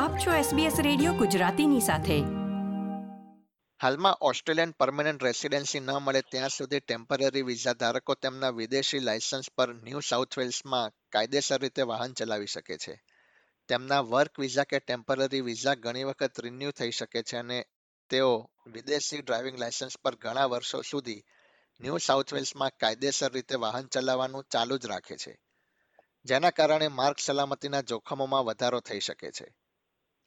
આપ છો SBS radio ગુજરાતીની સાથે. હાલમાં ઓસ્ટ્રેલિયન પરમેનન્ટ રેસિડેન્સી ન મળે ત્યાં સુધી ટેમ્પરરી વિઝા ધારકો તેમના વિદેશી લાયસન્સ પર ન્યૂ સાઉથ વેલ્સમાં કાયદેસર રીતે વાહન ચલાવી શકે છે. તેમના વર્ક વિઝા કે ટેમ્પરરી વિઝા ઘણી વખત રિન્યૂ થઈ શકે છે અને તેઓ વિદેશી ડ્રાઇવિંગ લાયસન્સ પર ઘણા વર્ષો સુધી ન્યૂ સાઉથ વેલ્સમાં કાયદેસર રીતે વાહન ચલાવવાનું ચાલુ જ રાખે છે. જેના કારણે માર્ગ સલામતીના જોખમોમાં વધારો થઈ શકે છે.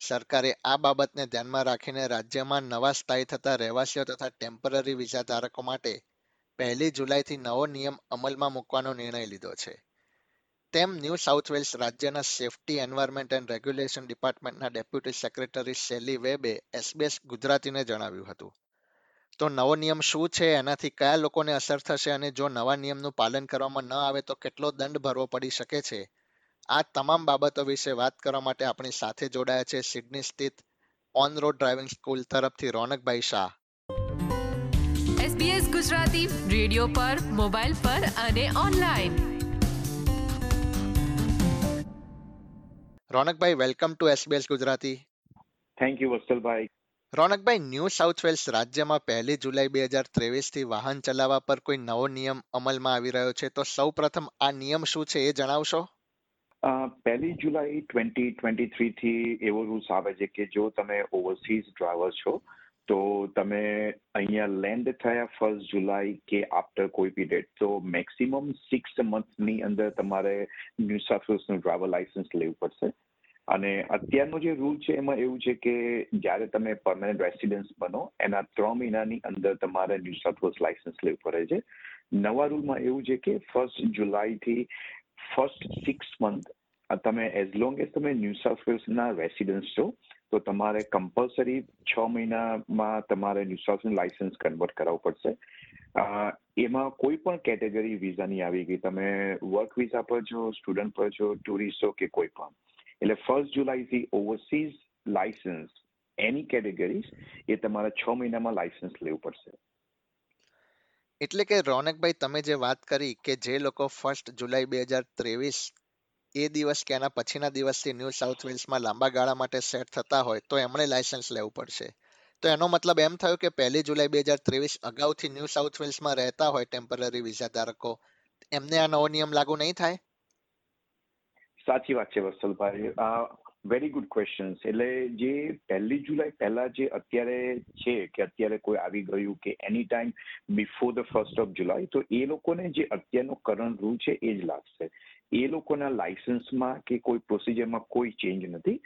સરકારે આ બાબતને ધ્યાનમાં રાખીને રાજ્યમાં નવા સ્થાયી થતા રહેવાસીઓ તથા ટેમ્પરરી વિઝા ધારકો માટે પહેલી જુલાઈથી નવો નિયમ અમલમાં મૂકવાનો નિર્ણય લીધો છે. તેમ ન્યૂ સાઉથ વેલ્સ રાજ્યના સેફટી, એન્વાયરમેન્ટ એન્ડ રેગ્યુલેશન ડિપાર્ટમેન્ટના ડેપ્યુટી સેક્રેટરી શેલી વેબે એસબીએસ ગુજરાતીને જણાવ્યું હતું. તો નવો નિયમ શું છે? એનાથી કયા લોકોને અસર થશે? અને જો નવા નિયમનું પાલન કરવામાં ન આવે તો કેટલો દંડ ભરવો પડી શકે છે? આ તમામ બાબતો વિશે વાત કરવા માટે આપણી સાથે જોડાયા છે સિડની સ્થિત ઓન રોડ ડ્રાઇવિંગ સ્કૂલ તરફથી રોનકભાઈ શાહ. SBS ગુજરાતી રેડિયો પર મોબાઈલ પર અને online. રોનકભાઈ welcome to SBS Gujarati. Thank you વત્સલભાઈ. રોનકભાઈ new south Wales રાજ્યમાં પહેલી જુલાઈ બે હજાર ત્રેવીસથી વાહન ચલાવવા પર કોઈ નવો નિયમ અમલમાં આવી રહ્યો છે તો સૌ પ્રથમ આ નિયમ શું છે એ જણાવશો? પહેલી જુલાઈ ટ્વેન્ટી ટ્વેન્ટી થ્રીથી એવો રૂલ્સ આવે છે કે જો તમે ઓવરસીઝ ડ્રાઈવર છો, તો તમે અહીંયા લેન્ડ થયા ફર્સ્ટ જુલાઈ કે આફ્ટર કોઈ પીરિયડ તો મેક્સિમમ સિક્સ મંથની અંદર તમારે ન્યૂ સાઉથ ડ્રાઈવર લાઇસન્સ લેવું પડશે. અને અત્યારનો જે રૂલ છે, એમાં એવું છે કે જ્યારે તમે પરમાનન્ટ રેસિડેન્સ બનો, એના ત્રણ મહિનાની અંદર તમારે ન્યૂ સાઉથ લાઇસન્સ લેવું પડે છે. નવા રૂલમાં એવું છે કે ફર્સ્ટ જુલાઈથી ફર્સ્ટ સિક્સ મંથ તમે એઝ લોંગ એઝ તમે ન્યૂ સાઉથ વેલ્સના રેસિડન્સ છો, તો તમારે કમ્પલસરી છ મહિનામાં તમારે ન્યૂ સાઉથનું લાઇસન્સ કન્વર્ટ કરાવવું પડશે. એમાં કોઈ પણ કેટેગરી વિઝાની આવી ગઈ, તમે વર્ક વિઝા પર છો સ્ટુડન્ટ પર છો ટુરિસ્ટ કે કોઈ પણ. એટલે ફર્સ્ટ જુલાઈથી ઓવરસીઝ લાઇસન્સ એની કેટેગરીઝ એ તમારે છ મહિનામાં લાઇસન્સ લેવું પડશે. એટલે કે રોનકભાઈ, તમે જે વાત કરી કે જે લોકો ફર્સ્ટ જુલાઈ બે હજાર ત્રેવીસ એ દિવસ કે એના પછીના દિવસથી ન્યૂ સાઉથ વેલ્સમાં લાંબા ગાળા માટે સેટ થતા હોય, તો એમણે લાયસન્સ લેવું પડશે. તો એનો મતલબ એમ થયો કે પહેલી જુલાઈ બે હજાર ત્રેવીસ અગાઉથી ન્યૂ સાઉથ વેલ્સમાં રહેતા હોય ટેમ્પરરી વિઝા ધારકો, એમને આ નવો નિયમ લાગુ નહીં થાય? સાચી વાત છે વત્સલભાઈ વેરી ગુડ ક્વેશ્ચન્સ એટલે જે પહેલી જુલાઈ પહેલા જે અત્યારે છે કે અત્યારે કોઈ આવી ગયું કે any time before the first of July તો એ લોકોને જે અત્યારનો કરંટ રૂલ છે એ જ લાગશે. એ લોકોના લાયસન્સમાં કે કોઈ પ્રોસિજરમાં કોઈ ચેન્જ નથી.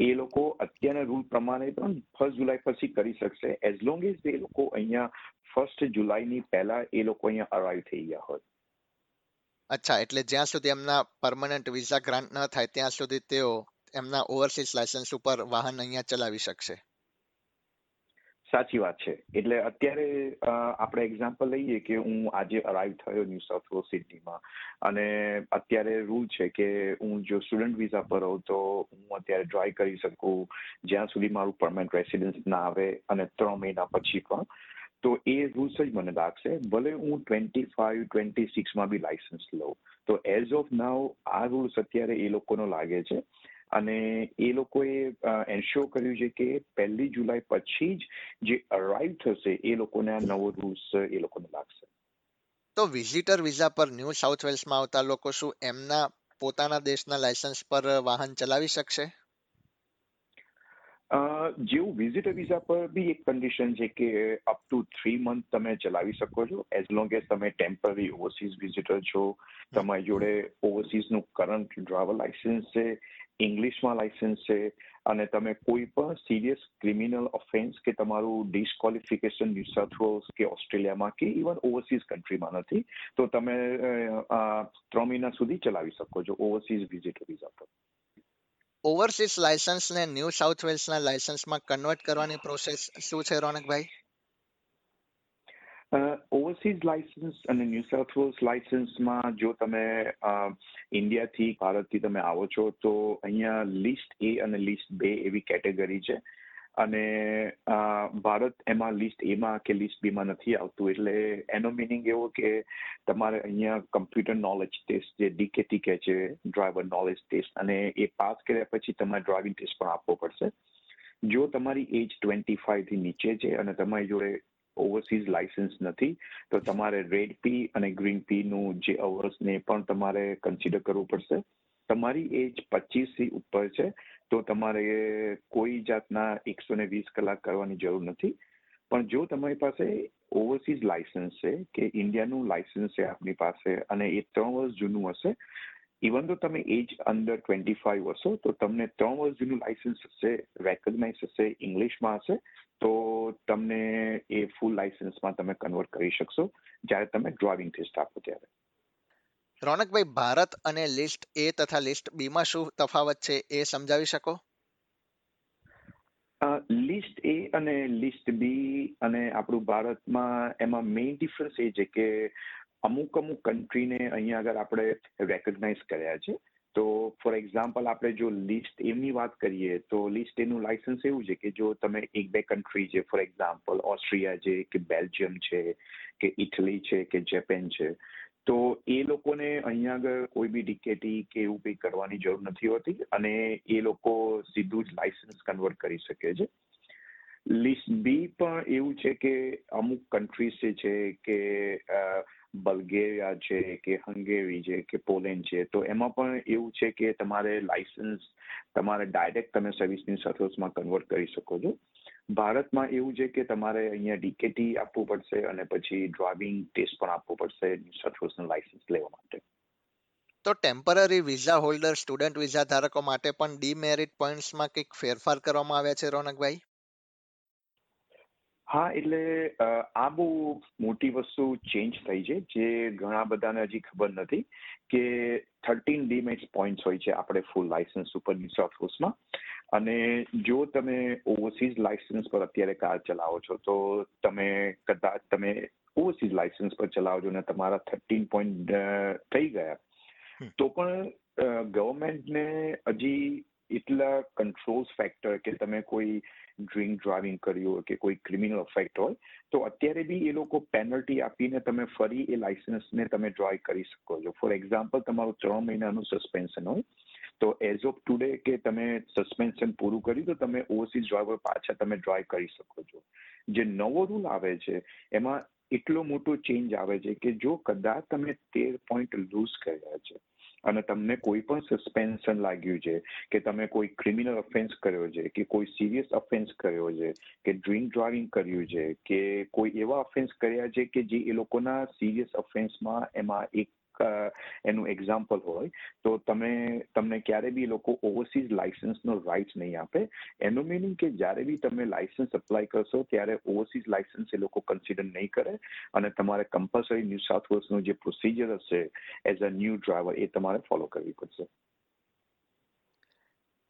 એ લોકો અત્યારના રૂલ પ્રમાણે પણ ફર્સ્ટ જુલાઈ પછી કરી શકશે. એઝ લોંગ એઝ એ લોકો અહીંયા ફર્સ્ટ જુલાઈની પહેલા એ લોકો અહીંયા અરાઈવ થઈ ગયા હોય. અચ્છા, એટલે જ્યાં સુધી એમના પરમનન્ટ વિઝા ગ્રાન્ટ ન થાય, ત્યાં સુધી તેઓ એમના ઓવરસીઝ લાયસન્સ ઉપર વાહન અહીંયા ચલાવી શકશે. સાચી વાત છે. એટલે અત્યારે આપણે એક્ઝામ્પલ લઈએ કે હું આજે અરાઈવ થયો ન્યૂ સાઉથ વેલ્સ સિટીમાં અને અત્યારે રૂલ છે કે હું જો સ્ટુડન્ટ વિઝા પર હોઉં તો હું અત્યારે ડ્રાઈવ કરી શકું. જ્યાં સુધી મારું પરમેન્ટ રેસિડન્સ ના આવે અને ત્રણ મહિના પછી પણ. તો એ રૂલ્સ જ મને લાગશે. ભલે હું ટ્વેન્ટી ફાઈવ ટ્વેન્ટી સિક્સમાં બી લાયસન્સ લઉં. તો એઝ ઓફ નાવ આ રૂલ્સ અત્યારે એ લોકોનો લાગે છે. અને એ લોકોએ એન્શ્યોર કર્યું છે કે પહેલી જુલાઈ પછી જ જે અરાઈવ થશે એ લોકોને આ નવો રૂલ્સ એ લોકોને લાગશે. તો વિઝિટર વિઝા પર ન્યૂ સાઉથ વેલ્સમાં આવતા લોકો શું એમના પોતાના દેશના લાયસન્સ પર વાહન ચલાવી શકશે? જેવું વિઝિટર વિઝા પર બી એક કન્ડિશન છે કે અપ ટુ થ્રી મંથ તમે ચલાવી શકો છો એઝ લોંગ એઝ તમે ટેમ્પરરી ઓવરસીઝ વિઝિટર છો તમારી જોડે ઓવરસીઝનું કરંટ ડ્રાઈવર લાયસન્સ છે ઇંગ્લિશમાં લાયસન્સ છે અને તમે કોઈ પણ સિરિયસ ક્રિમિનલ ઓફેન્સ કે તમારું ડિસ્કોલિફિકેશન ન્યૂ કે ઓસ્ટ્રેલિયામાં કે ઇવન ઓવરસીઝ કન્ટ્રીમાં નથી, તો તમે ત્રણ મહિના સુધી ચલાવી શકો છો ઓવરસીઝ વિઝિટર વિઝા પર. ઓવરસીઝ લાયસન્સને ન્યૂ સાઉથ વેલ્સના લાયસન્સમાં કન્વર્ટ કરવાની પ્રોસેસ શું છે રોનકભાઈ? ઓવરસીઝ લાયસન્સ અને ન્યૂ સાઉથ વેલ્સ લાયસન્સમાં જો તમે ઇન્ડિયાથી ભારતથી તમે આવો છો, તો અહીંયા લિસ્ટ એ અને લિસ્ટ બે એવી કેટેગરી છે. અને ભારત એમાં લિસ્ટ એમાં કે લિસ્ટ બીમાં નથી આવતું. એટલે એનો મિનિંગ એવો કે તમારે અહીંયા કમ્પ્યુટર નોલેજ ટેસ્ટ જે ડીકેટી કહે છે ડ્રાઈવર નોલેજ ટેસ્ટ અને એ પાસ કર્યા પછી તમારે ડ્રાઇવિંગ ટેસ્ટ પણ આપવો પડશે. જો તમારી એજ ટ્વેન્ટી ફાઈવથી નીચે છે અને તમારી જોડે ઓવરસીઝ લાયસન્સ નથી, તો તમારે રેડ પી અને ગ્રીન પી નું જે અવર્સને પણ તમારે કન્સિડર કરવું પડશે. તમારી એજ પચીસથી ઉપર છે, તો તમારે કોઈ જાતના એકસો ને વીસ કલાક કરવાની જરૂર નથી. પણ જો તમારી પાસે ઓવરસીઝ લાયસન્સ છે, કે ઇન્ડિયાનું લાયસન્સ છે આપની પાસે, અને એ ત્રણ વર્ષ જૂનું હશે ઇવન તો તમે એજ અંડર ટ્વેન્ટી ફાઈવ હશો તો તમને ત્રણ વર્ષ જૂનું લાઇસન્સ હશે રેકગ્નાઇઝ હશે ઇંગ્લિશમાં હશે તો તમને એ ફૂલ લાઇસન્સમાં તમે કન્વર્ટ કરી શકશો જ્યારે તમે ડ્રાઇવિંગ ટેસ્ટ આપો ત્યારે. રોનકભાઈ ભારત અને લિસ્ટ એ તથા લિસ્ટ બી માં શું તફાવત છે એ સમજાવી શકો? લિસ્ટ એ અને લિસ્ટ બી અને આપણું ભારતમાં એમાં મેઇન ડિફરન્સ એ છે કે અમુક અમુક કન્ટ્રીને અહીંયા આગળ આપણે રેકગ્નાઇઝ કર્યા છે, તો ફોર એક્ઝામ્પલ આપણે જો લિસ્ટ એમની વાત કરીએ, તો લિસ્ટ એનું લાયસન્સ એવું છે કે જો તમે એક બે કન્ટ્રી છે ફોર એક્ઝામ્પલ ઓસ્ટ્રિયા છે, કે બેલ્જિયમ છે, કે ઇટલી છે, કે જેપેન છે, તો એ લોકોને અહીંયા આગળ કોઈ બી ડિકેટી કે એવું કંઈ કરવાની જરૂર નથી હોતી અને એ લોકો સીધું જ લાયસન્સ કન્વર્ટ કરી શકે છે. લિસ્ટ બી પણ એવું છે કે અમુક કન્ટ્રીઝ છે કે બલ્ગેરિયા છે કે હંગેરી છે કે પોલેન્ડ છે, તો એમાં પણ એવું છે કે તમારે લાઇસન્સ તમારે ડાયરેક્ટ તમે સર્વિસની સર્વિસમાં કન્વર્ટ કરી શકો છો. ભારતમાં એવું છે કે તમારે અહીંયા ડીકેટી આપવું પડશે અને પછી ડ્રાઇવિંગ ટેસ્ટ પણ આપવું પડશે સર્વિસનું લાઇસન્સ લેવા માટે. તો temporary visa holder student visa ધારકો માટે પણ ડીમેરિટ પોઈન્ટ્સમાં કંઈક ફેરફાર કરવામાં આવ્યા છે રોનકભાઈ? હા એટલે આ બહુ મોટી વસ્તુ ચેન્જ થઈ છે જે ઘણા બધાને હજી ખબર નથી કે થર્ટીન ડીમેક્સ પોઈન્ટ્સ હોય છે આપણે ફૂલ લાયસન્સ ઉપર ન્યૂ સાઉથ વેલ્સમાં અને જો તમે ઓવરસીઝ લાયસન્સ પર અત્યારે કાર ચલાવો છો તો તમે કદાચ તમે ઓવરસીઝ લાયસન્સ પર ચલાવો છો ને તમારા થર્ટીન પોઈન્ટ થઈ ગયા. તો પણ ગવર્મેન્ટને હજી એટલા કંટ્રોલ્સ ફેક્ટર કે તમે કોઈ ડ્રિંક ડ્રાઇવિંગ કર્યું કે કોઈ ક્રિમિનલ અફેક્ટ હોય, તો અત્યારે બી એ લોકો પેનલ્ટી આપીને તમે ફરી એ લાઇસન્સને તમે ડ્રાઈવ કરી શકો છો. ફોર એક્ઝામ્પલ તમારું ત્રણ મહિનાનું સસ્પેન્શન હોય, તો એઝ ઓફ ટુડે કે તમે સસ્પેન્શન પૂરું કર્યું, તો તમે ઓવરસીઝ ડ્રાઈવર પાછા તમે ડ્રાઈવ કરી શકો છો. જે નવો રૂલ આવે છે, એમાં એટલો મોટો ચેન્જ આવે છે કે જો કદાચ તમે તેર પોઈન્ટ લૂઝ કર્યા છે અને તમને કોઈ પણ સસ્પેન્શન લાગ્યું છે, કે તમે કોઈ ક્રિમિનલ ઓફેન્સ કર્યો છે, કે કોઈ સિરિયસ ઓફેન્સ કર્યો છે, કે ડ્રિંક ડ્રાઇવિંગ કર્યું છે, કે કોઈ એવા ઓફેન્સ કર્યા છે કે જે એ લોકોના સિરિયસ ઓફેન્સમાં એમાં એક એનું એક્ઝામ્પલ હોય, તો તમે, તમને ક્યારે બી લોકો ઓવરસીઝ લાયસન્સનો રાઇટ નહીં આપે. એનું મિનિંગ કે જ્યારે બી તમે લાયસન્સ અપ્લાય કરશો, ત્યારે ઓવરસીઝ લાયસન્સ એ લોકો કન્સિડર નહીં કરે. અને તમારે કમ્પલસરી ન્યૂ સાઉથ વેલ્સનું જે પ્રોસિજર હશે એઝ અ ન્યૂ ડ્રાઈવર એ તમારે ફોલો કરવી પડશે.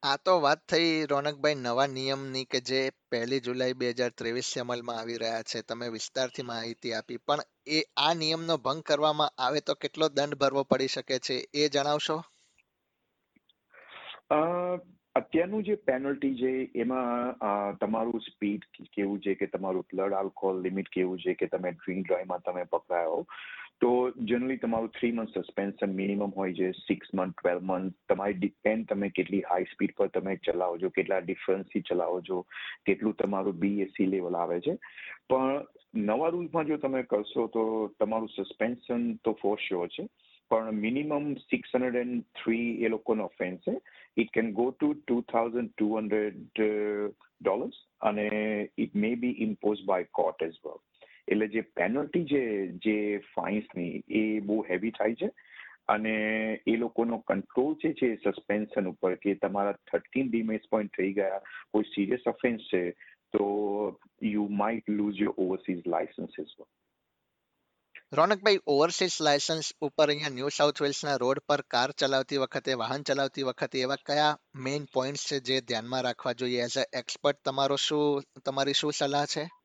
આ તો વાત થઈ રોનકભાઈ નવા નિયમની કે જે પહેલી જુલાઈ બે હજાર ત્રેવીસથી અમલમાં આવી રહ્યા છે, તમે વિસ્તારથી માહિતી આપી. પણ એ, આ નિયમનો ભંગ કરવામાં આવે તો કેટલો દંડ ભરવો પડી શકે છે એ જણાવશો? અત્યારનું જે પેનલ્ટી છે એમાં તમારું સ્પીડ કેવું છે કે તમારું બ્લડ આલ્કોહોલ લિમિટ કેવું છે કે તમે ડ્રિંક ડ્રાઈવમાં તમે પકડાયો? તો જનરલી તમારું થ્રી મંથ સસ્પેન્શન મિનિમમ હોય છે સિક્સ મંથ ટ્વેલ્વ મંથ તમારી ડિપેન્ડ તમે કેટલી હાઈ સ્પીડ પર તમે ચલાવો છો, કેટલા ડિફરન્સથી ચલાવો છો, કેટલું તમારું બીએસસી લેવલ આવે છે. પણ નવા રૂલ્સમાં જો તમે કરશો તો તમારું સસ્પેન્શન તો ફોર શ્યોર છે. પણ minimum six hundred and three એ લોકોનો ઓફેન્સ છે. It can go to two thousand two hundred dollars અને it may be impose by court as well એટલે જે પેનલ્ટી છે જે ફાઇન્સની એ બહુ હેવી થાય છે. અને એ લોકોનો કંટ્રોલ છે છે સસ્પેન્શન ઉપર, કે તમારા થર્ટીન ડીમેસ પોઈન્ટ થઈ ગયા, કોઈ સિરિયસ ઓફેન્સ છે, તો you might lose your overseas licence as રોનકભાઈ overseas licence ઉપર અહીંયા ન્યૂ સાઉથ વેલ્સના રોડ પર કાર ચલાવતી વખતે, વાહન ચલાવતી વખતે એવા કયા મેઇન પોઈન્ટ્સ છે જે ધ્યાનમાં રાખવા જોઈએ એઝ અ એક્સપર્ટ તમારો શું, તમારી શું સલાહ છે?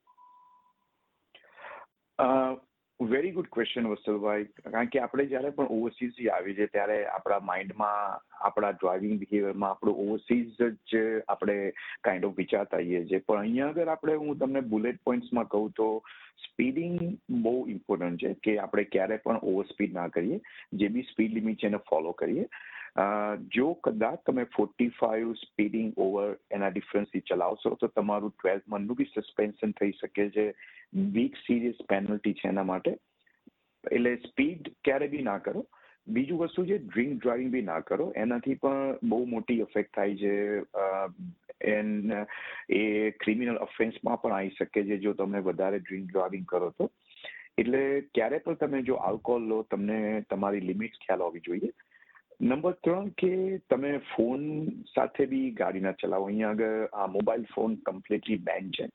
વેરી ગુડ ક્વેશ્ચન વત્સલભાઈ કારણ કે આપણે જ્યારે પણ ઓવરસીઝ આવી છે ત્યારે આપણા માઇન્ડમાં આપણા ડ્રાઇવિંગ બિહેવિયરમાં આપણું ઓવરસીઝ જ આપણે કાઇન્ડ ઓફ વિચારતા આવીએ છીએ. પણ અહીંયા આગળ આપણે, હું તમને બુલેટ પોઈન્ટ્સમાં કહું તો સ્પીડિંગ બહુ ઇમ્પોર્ટન્ટ છે કે આપણે ક્યારે પણ ઓવર સ્પીડ ના કરીએ. જે બી સ્પીડ લિમિટ છે એને ફોલો કરીએ. જો કદાચ તમે ફોર્ટી ફાઈવ સ્પીડિંગ ઓવર એના ડિફરન્સથી ચલાવશો, તો તમારું ટ્વેલ્થ મંથનું બી સસ્પેન્શન થઈ શકે છે. વીક સિરિયસ પેનલ્ટી છે એના માટે. એટલે સ્પીડ ક્યારે બી ના કરો. બીજું વસ્તુ છે ડ્રિંક ડ્રાઇવિંગ બી ના કરો. એનાથી પણ બહુ મોટી ઇફેક્ટ થાય છે. એન, એ ક્રિમિનલ ઓફેન્સમાં પણ આવી શકે છે, જો તમે વધારે ડ્રિંક ડ્રાઇવિંગ કરો તો. એટલે ક્યારે પણ તમે જો આલ્કોહોલ લો, તમને તમારી લિમિટ ખ્યાલ હોવી જોઈએ. નંબર ત્રણ કે તમે ફોન સાથે બી ગાડી ના ચલાવો. અહીંયા આગળ આ મોબાઈલ ફોન કમ્પ્લીટલી બેન છે.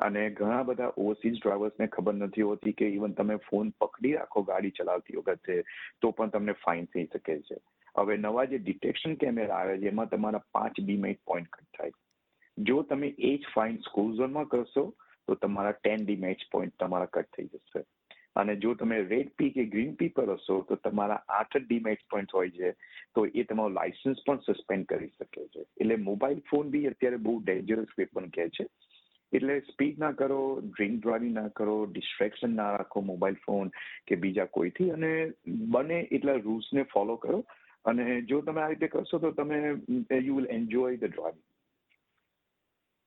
અને ઘણા બધા ઓવરસીઝ ડ્રાઈવર્સને ખબર નથી હોતી કે ઇવન તમે ફોન પકડી રાખો ગાડી ચલાવતી વખતે, તો પણ તમને ફાઇન થઈ શકે છે. હવે નવા જે ડિટેક્શન કેમેરા આવે છે, એમાં તમારા પાંચ ડીમેટ પોઈન્ટ કટ થાય. જો તમે એ જ ફાઇન સ્કૂલ ઝોનમાં કરશો, તો તમારા ટેન ડીમેટ પોઈન્ટ તમારા કટ થઈ જશે. અને જો તમે રેડ પી કે ગ્રીન પી પર હશો, તો તમારા આઠ ડીમેટ પોઈન્ટ હોય છે, તો એ તમારું લાયસન્સ પણ સસ્પેન્ડ કરી શકે છે. એટલે મોબાઈલ ફોન બી અત્યારે બહુ ડેન્જરસ વેપન કહે છે. એટલે સ્પીડ ના કરો ડ્રિંક ડ્રાઇવિંગ ના કરો ડિસ્ટ્રેક્શન ના રાખો મોબાઈલ ફોન કે બીજા કોઈથી, અને બને એટલા રૂલ્સને ફોલો કરો. અને જો તમે આ રીતે કરશો, તો તમે you will enjoy the driving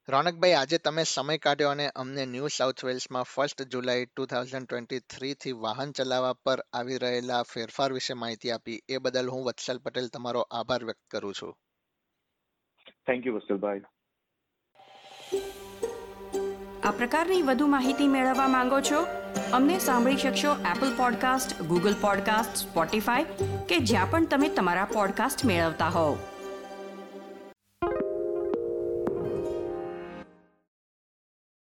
રોનકભાઈ આજે તમે સમય કાઢ્યો અને અમને new south વેલ્સમાં first July two thousand twenty થ્રીથી વાહન ચલાવવા પર આવી રહેલા ફેરફાર વિશે માહિતી આપી. એ બદલ હું વત્સલ પટેલ તમારો આભાર વ્યક્ત કરું છું. થેન્ક યુ વત્સલભાઈ. આ પ્રકારની વધુ માહિતી મેળવવા માંગો છો? અમને સાંભળી શકશો Apple podcast Google podcast Spotify કે જ્યાં પણ તમે તમારા પોડકાસ્ટ મેળવતા હોવ.